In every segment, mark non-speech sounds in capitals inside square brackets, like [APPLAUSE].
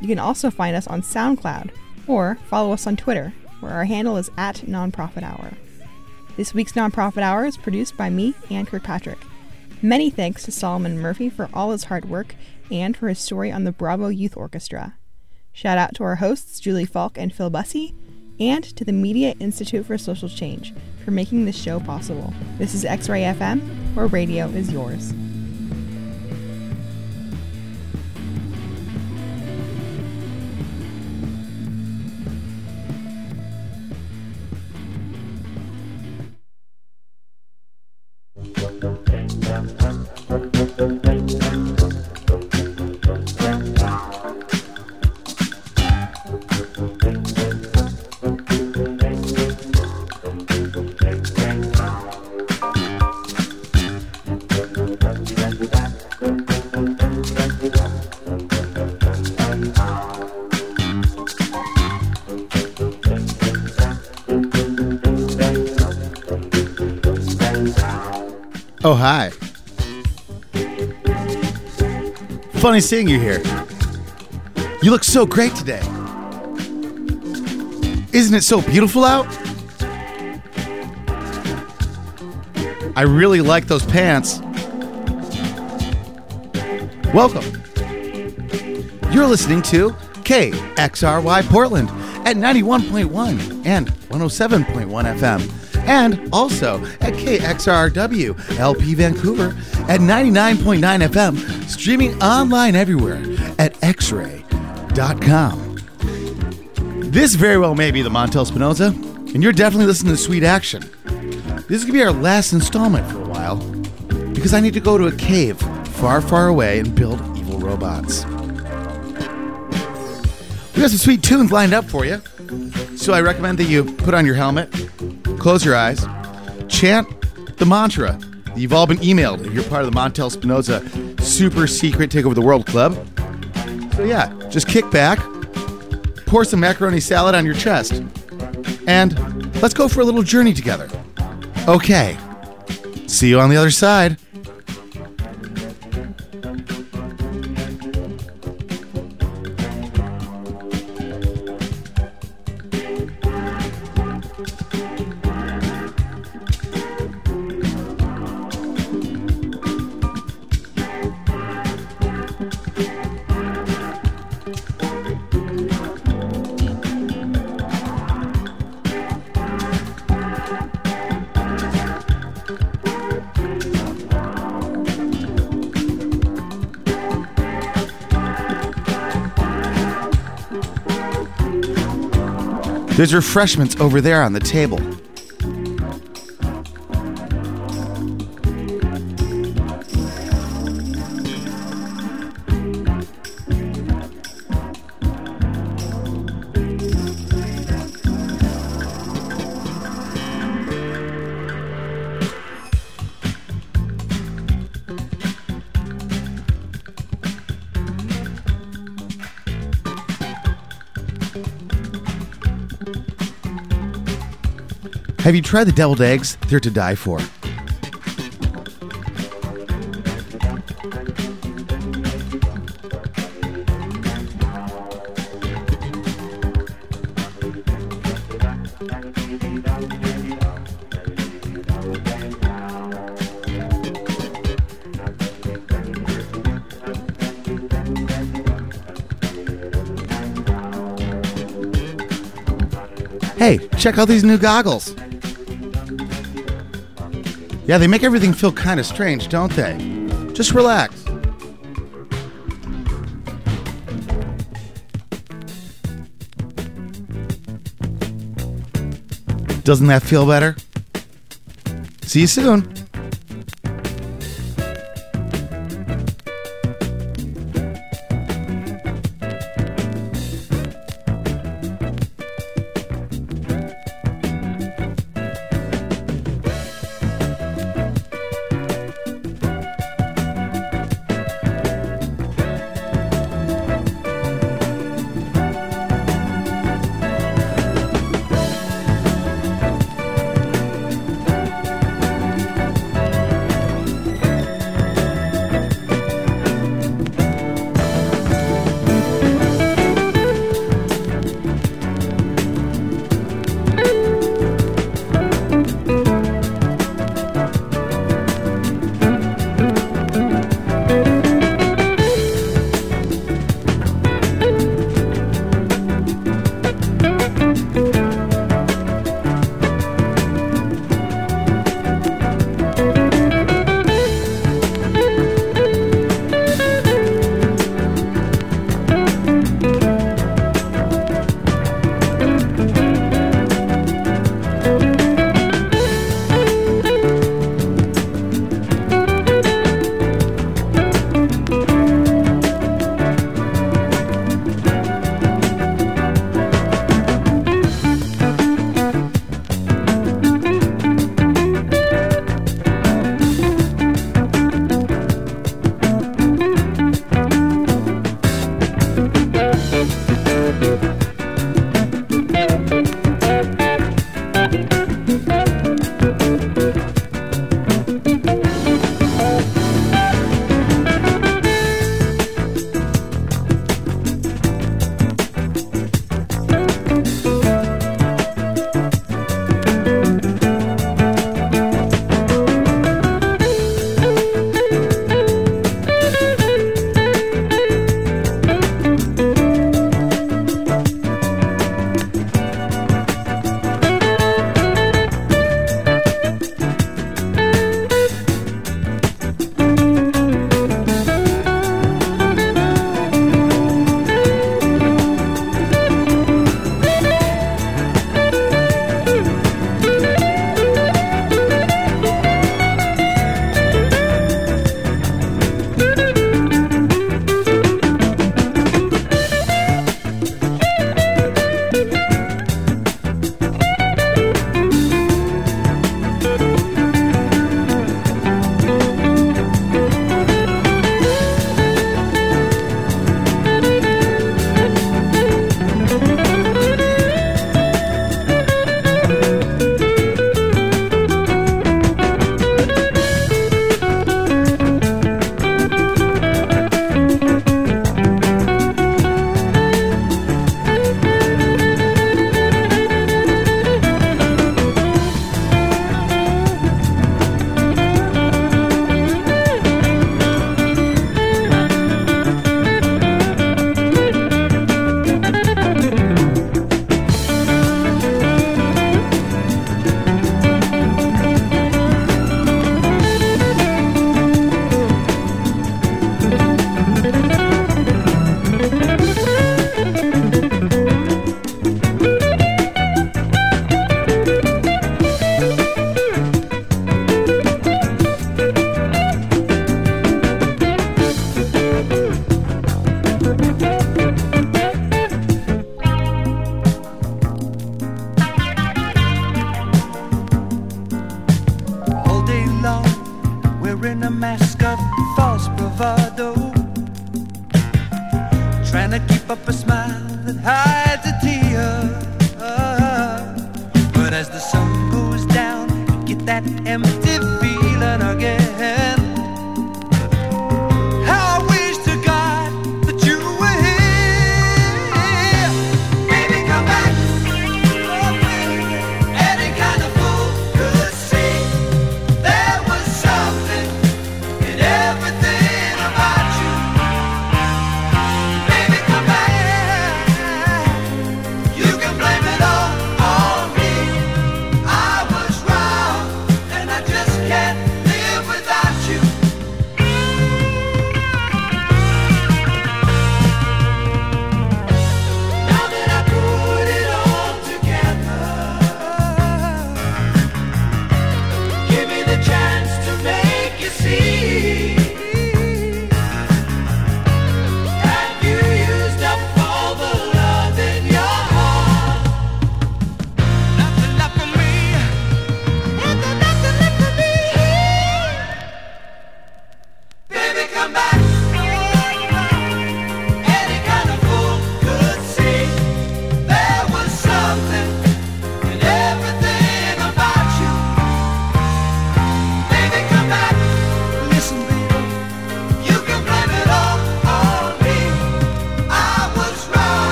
You can also find us on SoundCloud or follow us on Twitter, where our handle is at Nonprofit Hour. This week's Nonprofit Hour is produced by me, Ann Kirkpatrick. Many thanks to Solomon Murphy for all his hard work and for his story on the Bravo Youth Orchestra. Shout out to our hosts, Julie Falk and Phil Bussey, and to the Media Institute for Social Change for making this show possible. This is X Ray FM, where radio is yours. Hi. Funny seeing you here. You look so great today. Isn't it so beautiful out? I really like those pants. Welcome. You're listening to KXRY Portland at 91.1 and 107.1 FM and also at KXRW LP Vancouver at 99.9 FM, streaming online everywhere at xray.com. This very well may be the Montel Spinoza, and you're definitely listening to Sweet Action. This is going to be our last installment for a while because I need to go to a cave far, far away and build evil robots. We got some sweet tunes lined up for you, so I recommend that you put on your helmet, close your eyes, chant the mantra you've all been emailed if you're part of the Montel Spinoza super secret Take Over the World Club. So, yeah, just kick back, pour some macaroni salad on your chest, and let's go for a little journey together. Okay, see you on the other side. There's refreshments over there on the table. Have you tried the deviled eggs? They're to die for. Hey, check out these new goggles. Yeah, they make everything feel kind of strange, don't they? Just relax. Doesn't that feel better? See you soon.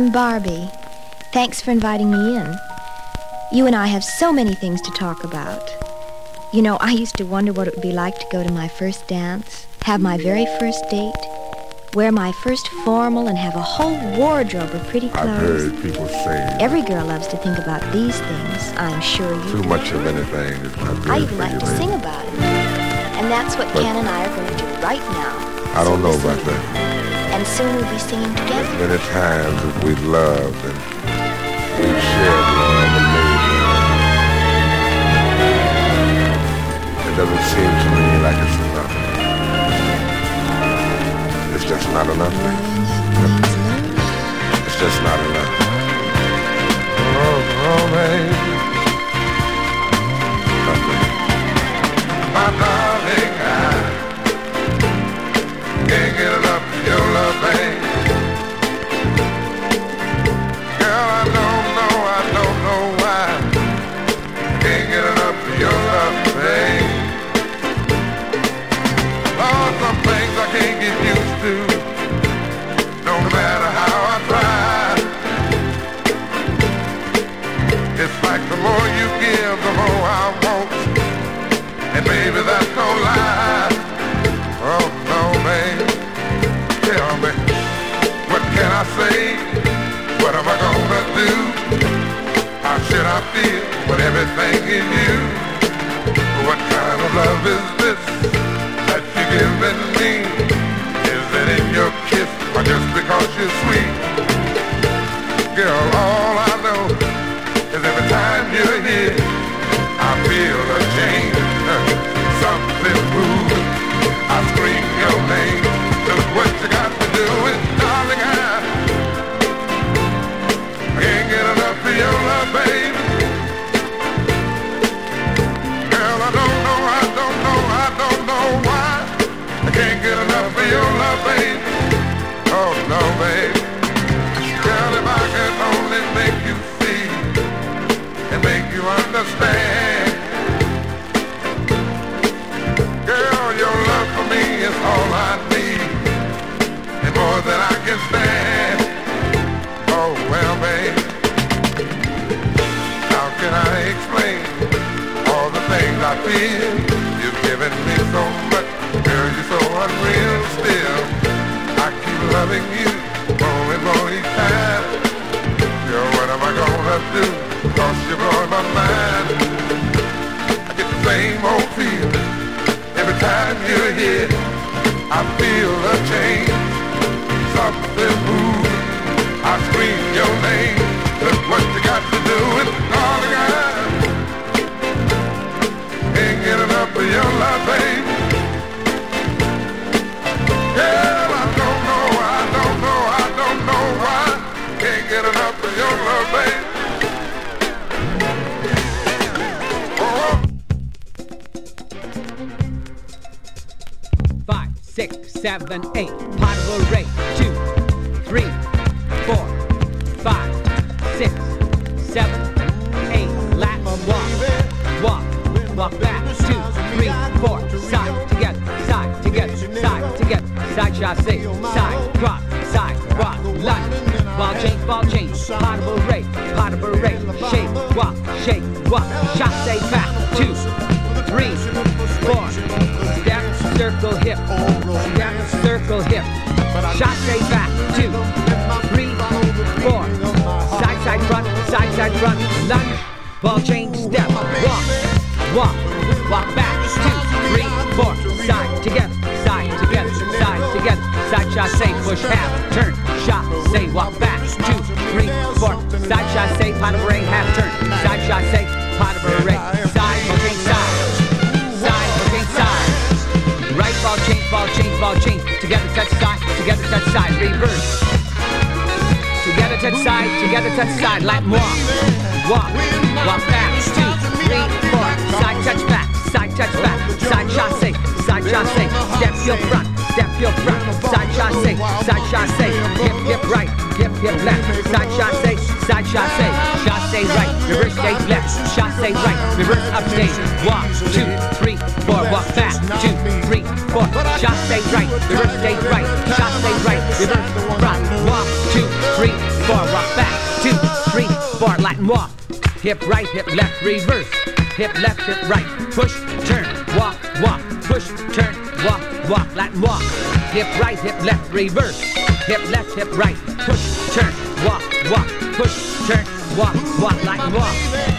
I'm Barbie. Thanks for inviting me in. You and I have so many things to talk about. You know, I used to wonder what it would be like to go to my first dance, have my very first date, wear my first formal, and have a whole wardrobe of pretty clothes. I've heard people say every girl loves to think about these things. I'm sure you. Too much of anything is not good I even like to sing about it, and that's what But- Ken and I are going to do right now. I don't So know about that and soon we'll be singing together. Many times that we've loved and we've shared love and made love. It doesn't seem to me like it's enough. It's just not enough. It's just not enough. walk, walk, walk back, two, three, four. Side touch back, side touch back, side chasse, side chasse. Step your front, step your front. Side chasse, side chasse. Hip, hip right, hip, hip left. Side chasse, side chasse, chasse right. Reverse stage left, chasse right. Reverse up stage. Walk, two, three, four. Walk back, two, three, four. Chasse right, reverse stage right, chasse right. Reverse front, walk, two, three bar, rock back, two, three, four, Latin walk. Hip right, hip left, reverse. Hip left, hip right, push, turn, walk, walk, push, turn, walk, walk, Latin walk. Hip right, hip left, reverse. Hip left, hip right, push, turn, walk, walk, push, turn, walk, walk, Latin walk.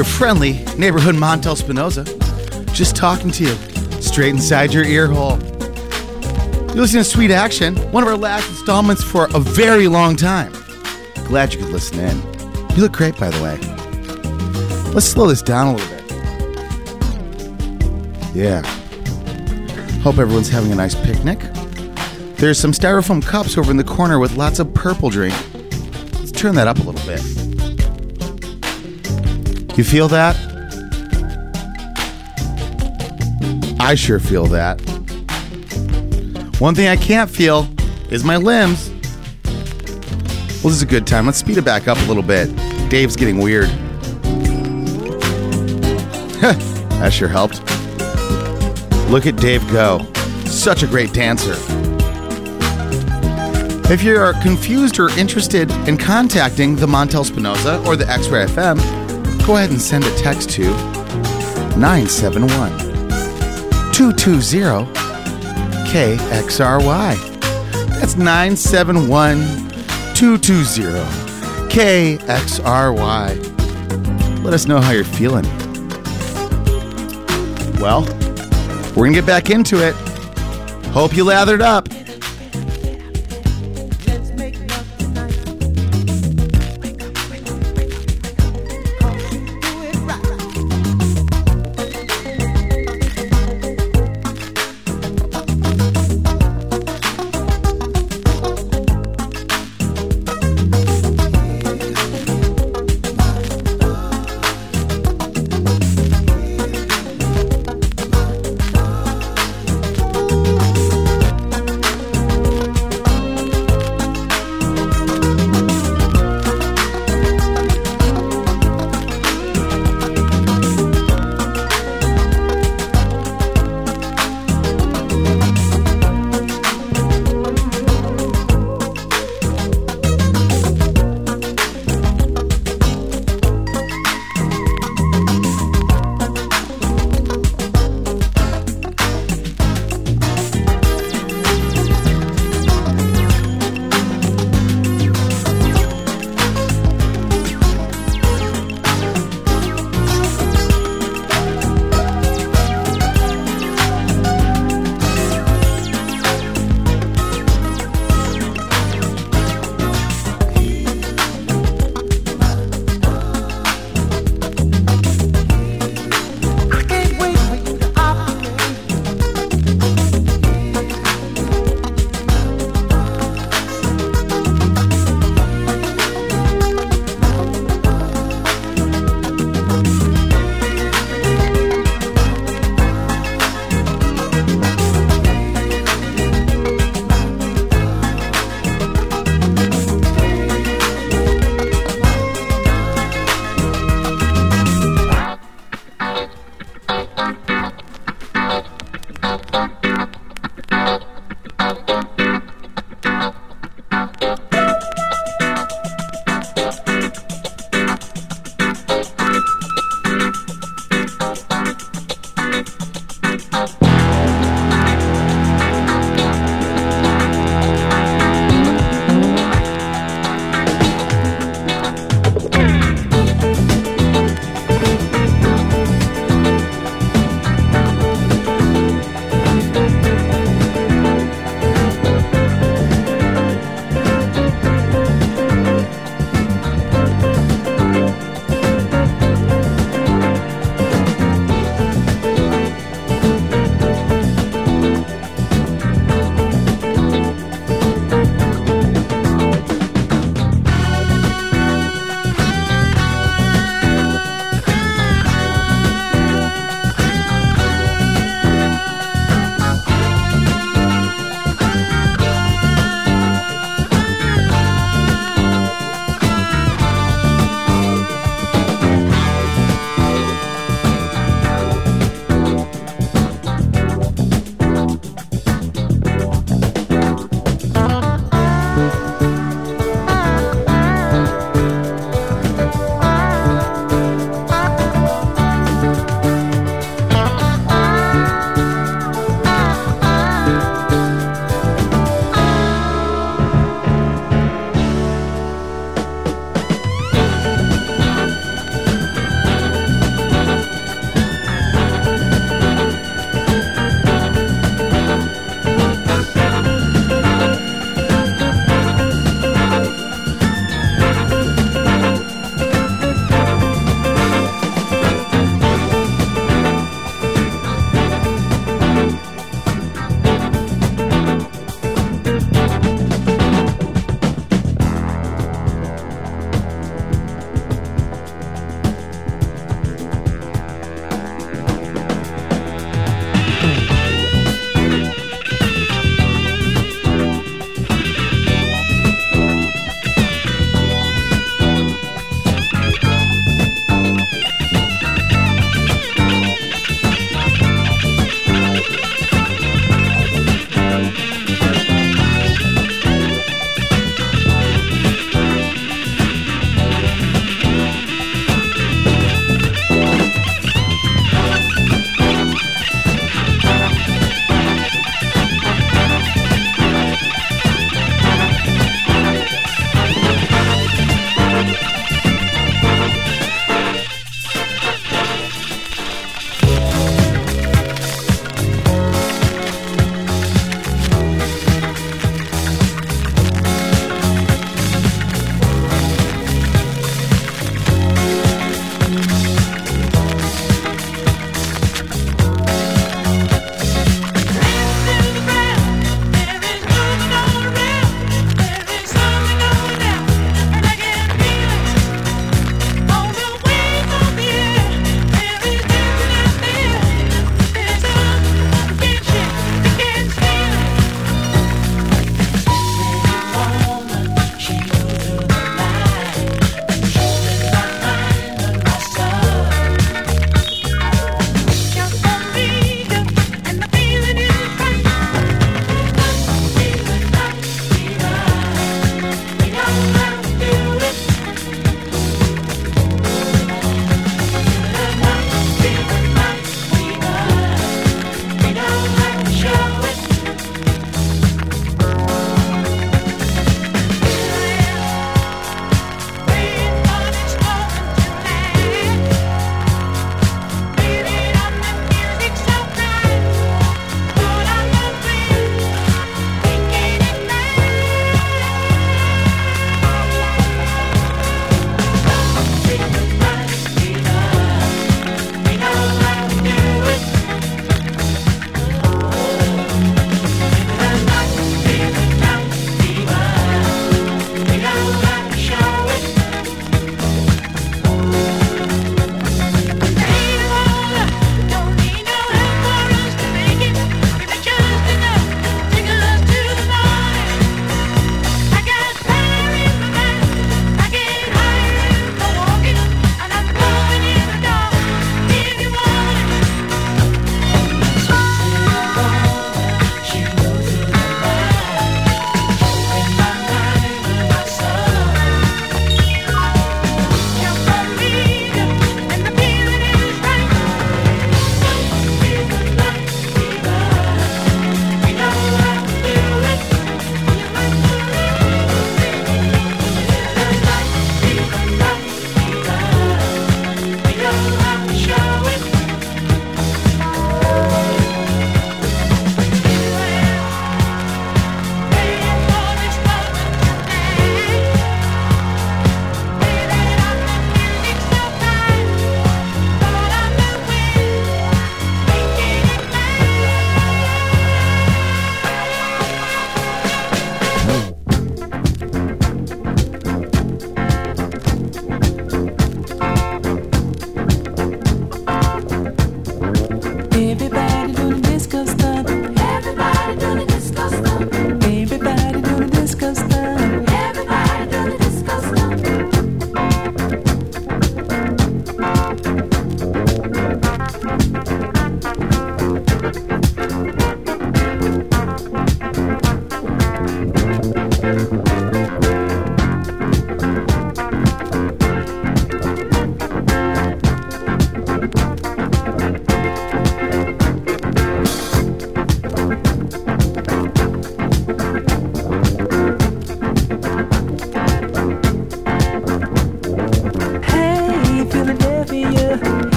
Your friendly neighborhood Montel Spinoza, just talking to you straight inside your ear hole. You're listening to Sweet Action, one of our last installments for a very long time. Glad you could listen in. You look great, by the way. Let's slow this down a little bit. Yeah. Hope everyone's having a nice picnic. There's some styrofoam cups over in the corner with lots of purple drink. Let's turn that up a little bit. You feel that? I sure feel that. One thing I can't feel is my limbs. Well, this is a good time. Let's speed it back up a little bit. Dave's getting weird. [LAUGHS] that sure helped. Look at Dave go. Such a great dancer. If you are confused or interested in contacting the Montel Spinoza or the X-Ray FM, go ahead and send a text to 971 220 KXRY. That's 971 220 KXRY. Let us know how you're feeling. Well, we're going to get back into it. Hope you lathered up.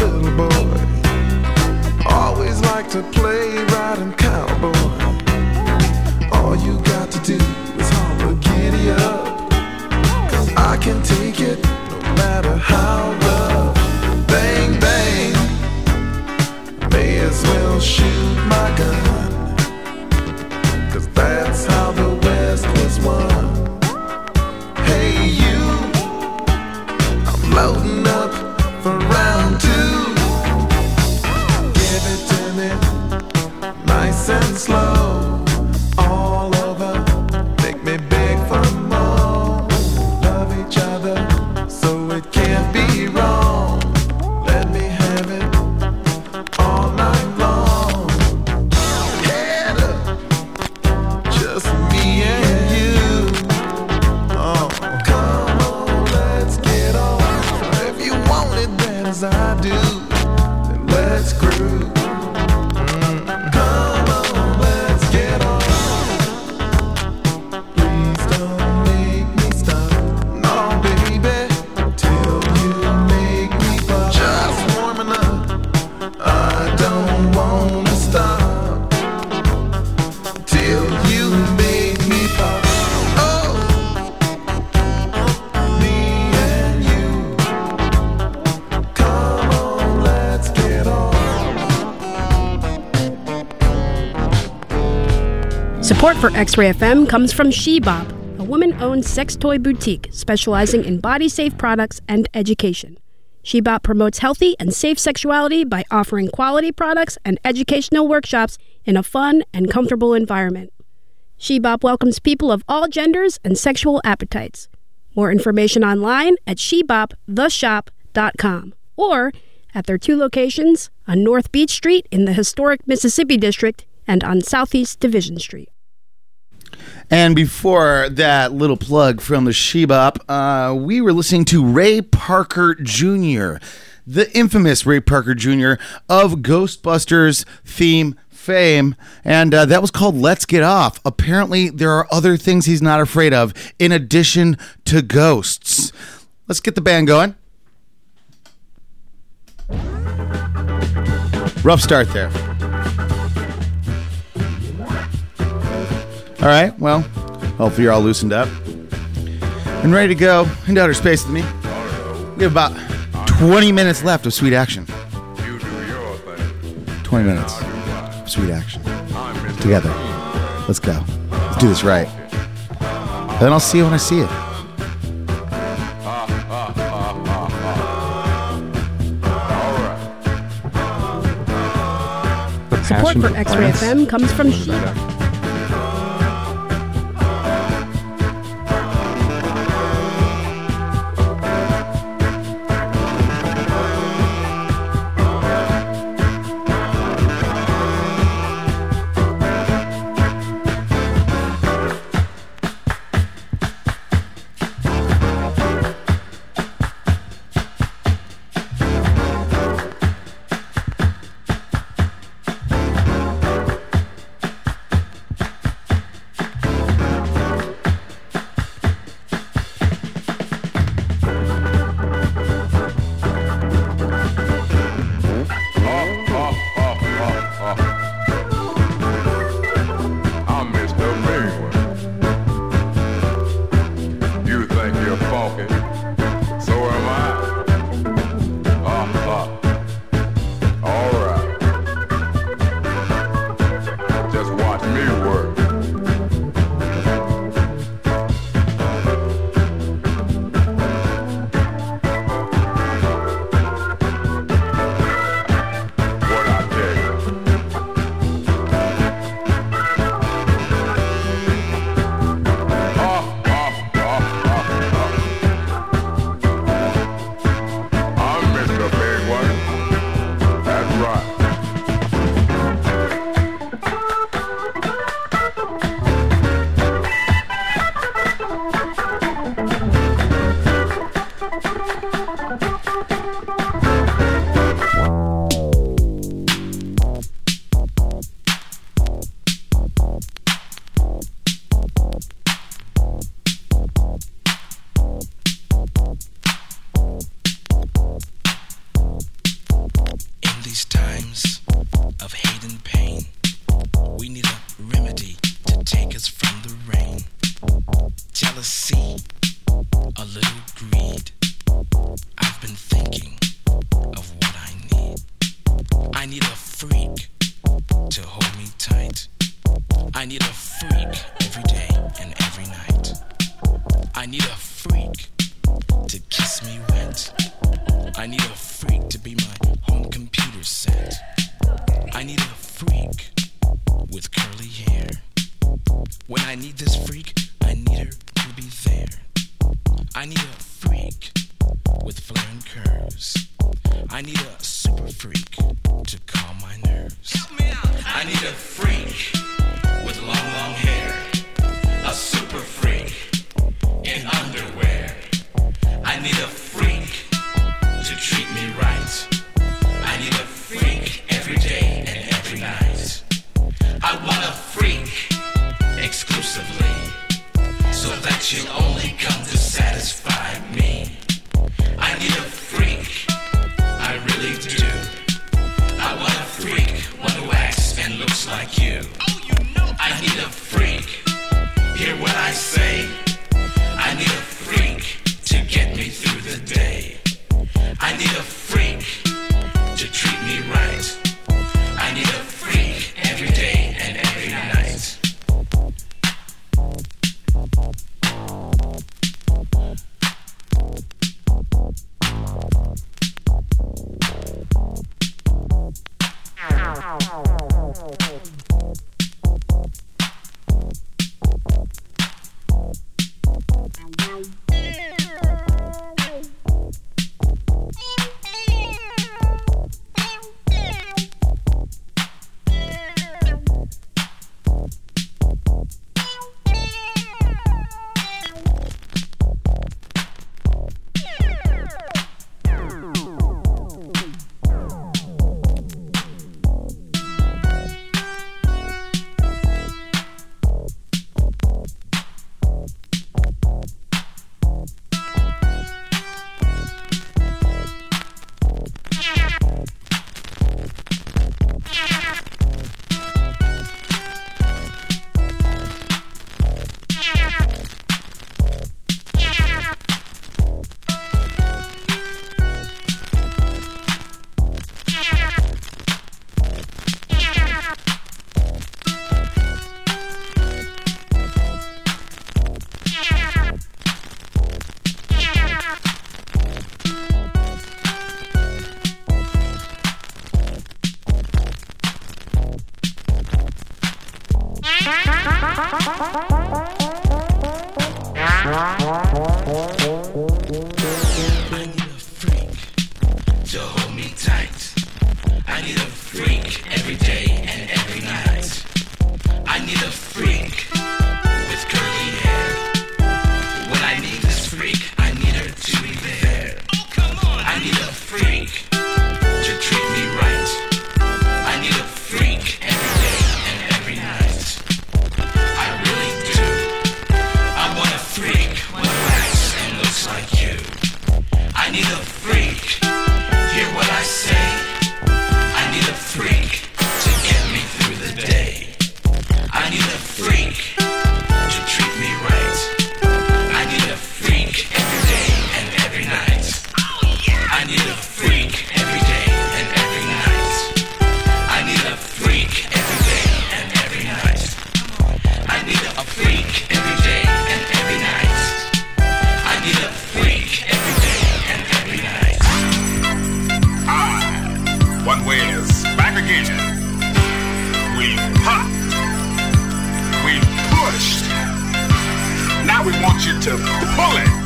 little boy. Always like to play riding cowboy. All you got to do is holler, giddy up. Cause I can take it no matter how rough. Bang, bang. May as well shoot my gun. for X Ray FM comes from Shebop, a woman owned sex toy boutique specializing in body safe products and education. Shebop promotes healthy and safe sexuality by offering quality products and educational workshops in a fun and comfortable environment. Shebop welcomes people of all genders and sexual appetites. More information online at sheboptheshop.com or at their two locations on North Beech Street in the historic Mississippi District and on Southeast Division Street. And before that little plug from the Shebop, uh, we were listening to Ray Parker Jr., the infamous Ray Parker Jr. of Ghostbusters theme fame. And uh, that was called Let's Get Off. Apparently, there are other things he's not afraid of in addition to ghosts. Let's get the band going. Rough start there. All right, well, hopefully you're all loosened up and ready to go into outer space with me. We have about 20 minutes left of sweet action. You do your thing. 20 minutes of sweet action. Together. Let's go. Let's do this right. Then I'll see you when I see you. Support for X-Ray FM comes from Sheba. We want you to pull it.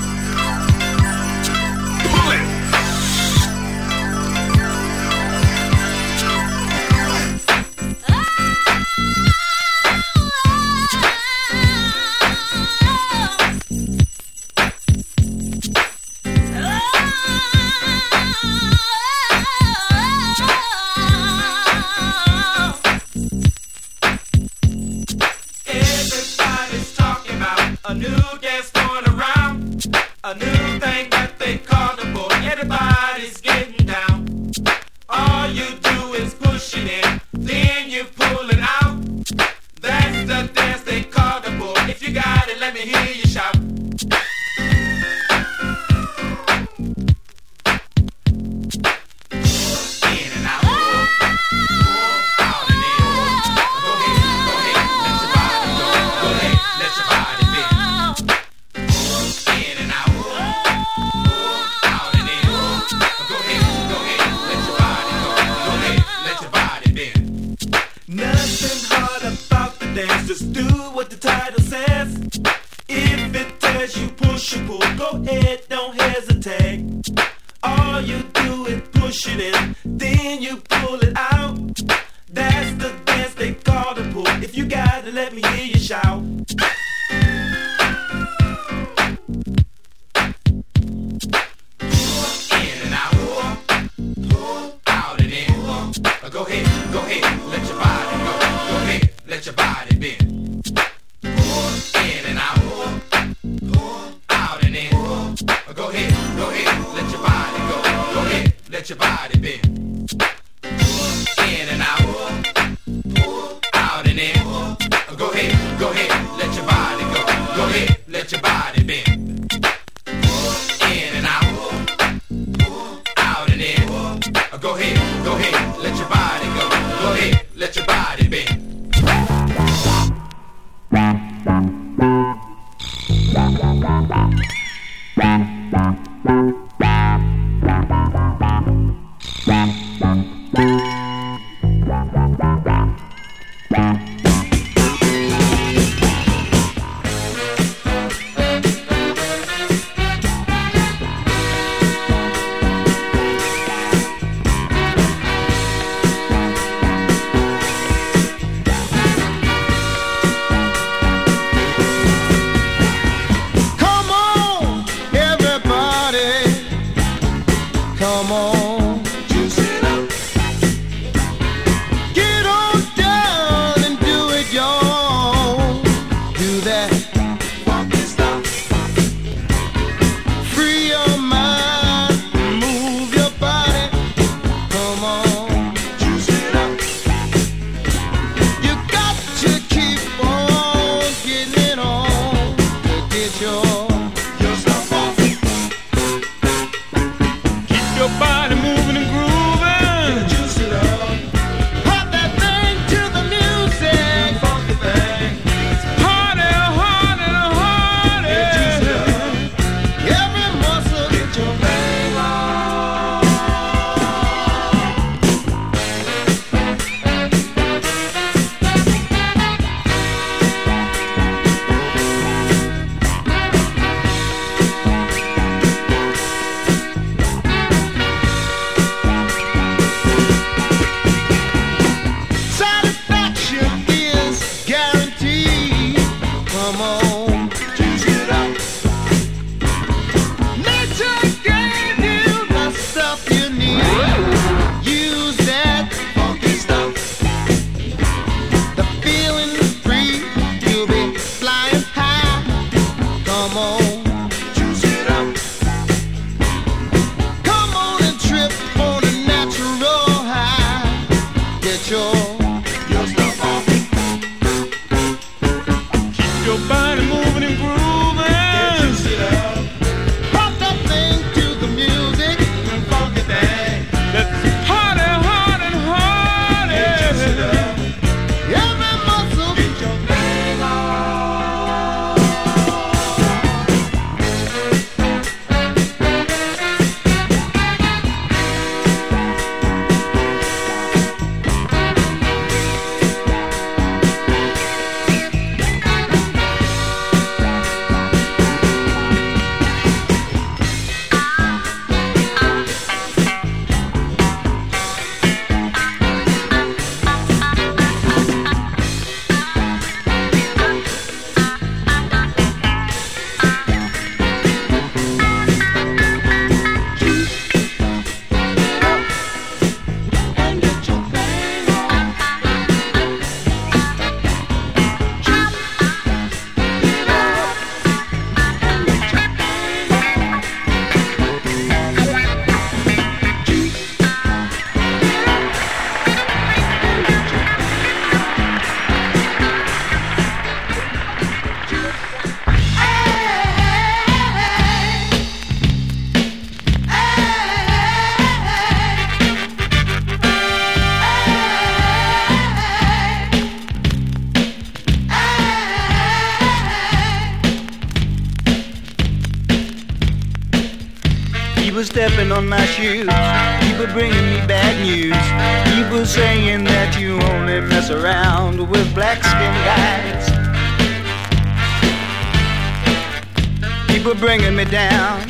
Me down.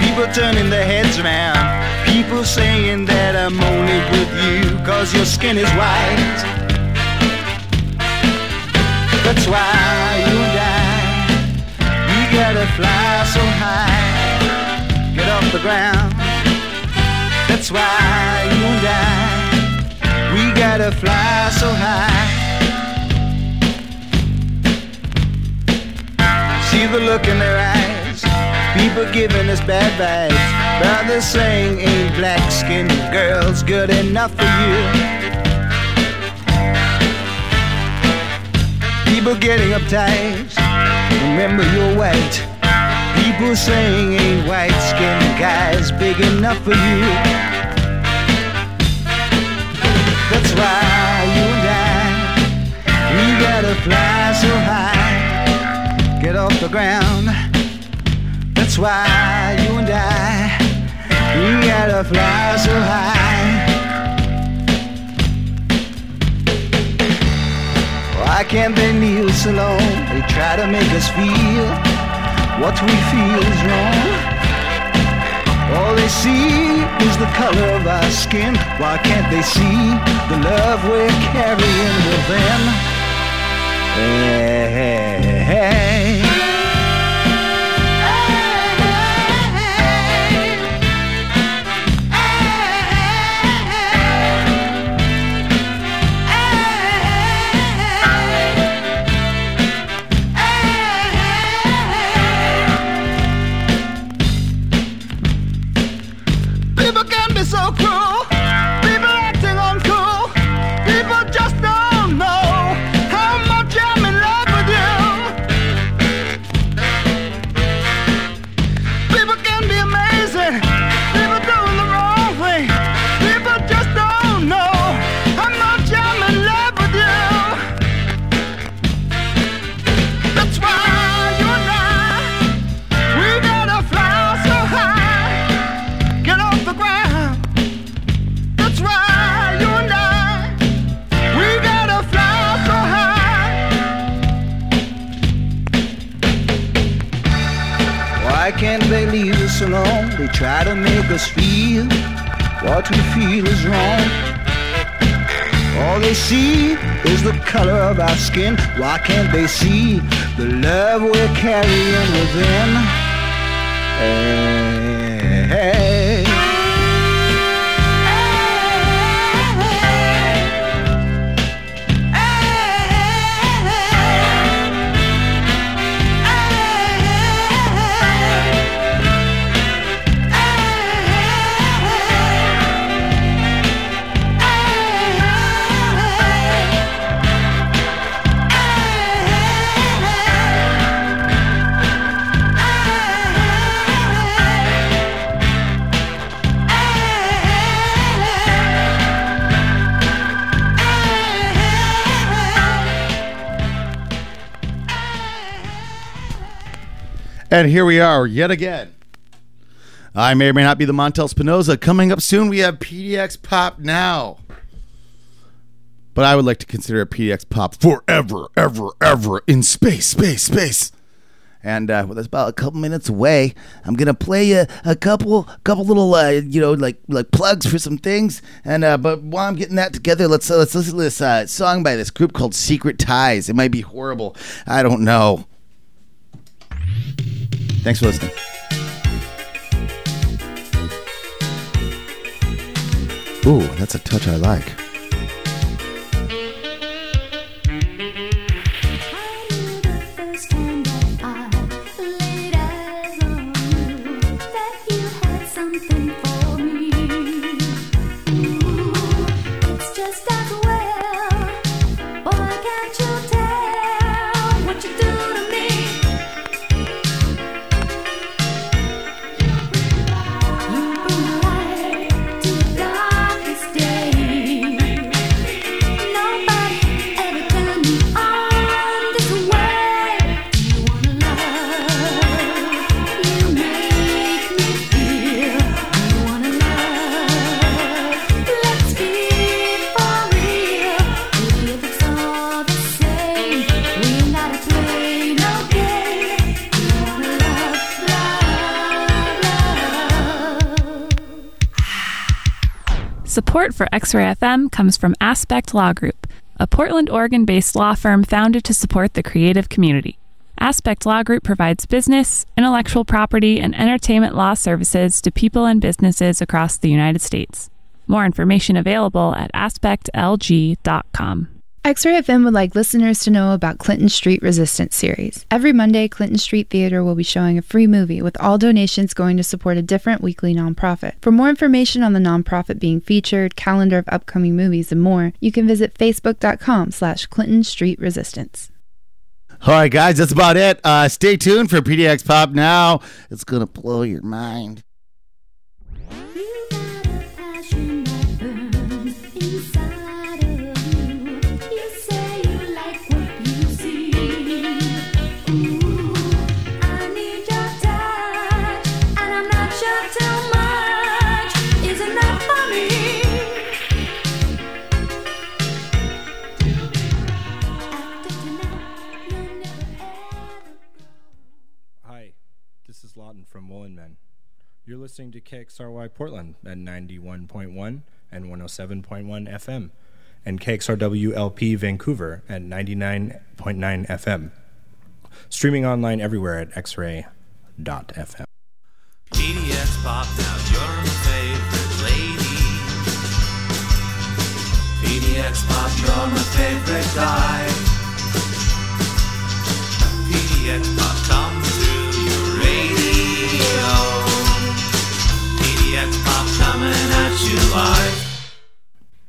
People turning their heads around. People saying that I'm only with you cause your skin is white. That's why you and I, we gotta fly so high, get off the ground. That's why you and I, we gotta fly so high. See the look in their eyes, people giving us bad vibes. Brothers saying ain't black skinned girls good enough for you. People getting uptight. Remember you're white. People saying ain't white skinned guys big enough for you. That's why you and I, we gotta fly so high, get off the ground. Why you and I, we gotta fly so high. Why can't they leave us alone? They try to make us feel what we feel is wrong. All they see is the color of our skin. Why can't they see the love we're carrying within? Hey, hey, hey. Color of our skin. Why can't they see the love we're carrying within? Hey, hey. And here we are yet again. I may or may not be the Montel Spinoza. Coming up soon, we have PDX Pop Now. But I would like to consider it PDX Pop forever, ever, ever in space, space, space. And uh, well, that's about a couple minutes away. I'm gonna play a, a couple, couple little, uh, you know, like like plugs for some things. And uh, but while I'm getting that together, let's uh, let's listen to this uh, song by this group called Secret Ties. It might be horrible. I don't know. Thanks for listening. Ooh, that's a touch I like. Support for X Ray FM comes from Aspect Law Group, a Portland, Oregon based law firm founded to support the creative community. Aspect Law Group provides business, intellectual property, and entertainment law services to people and businesses across the United States. More information available at aspectlg.com. X-Ray FM would like listeners to know about Clinton Street Resistance series. Every Monday, Clinton Street Theater will be showing a free movie with all donations going to support a different weekly nonprofit. For more information on the nonprofit being featured, calendar of upcoming movies, and more, you can visit facebook.com slash Clinton Street Resistance. All right, guys, that's about it. Uh, stay tuned for PDX Pop now. It's going to blow your mind. You're listening to KXRY Portland at 91.1 and 107.1 FM, and KXRWLP Vancouver at 99.9 FM. Streaming online everywhere at xray.fm. PDX Pop, now you're my favorite lady. Favorite guy. Your radio. PDX Pop coming at you live.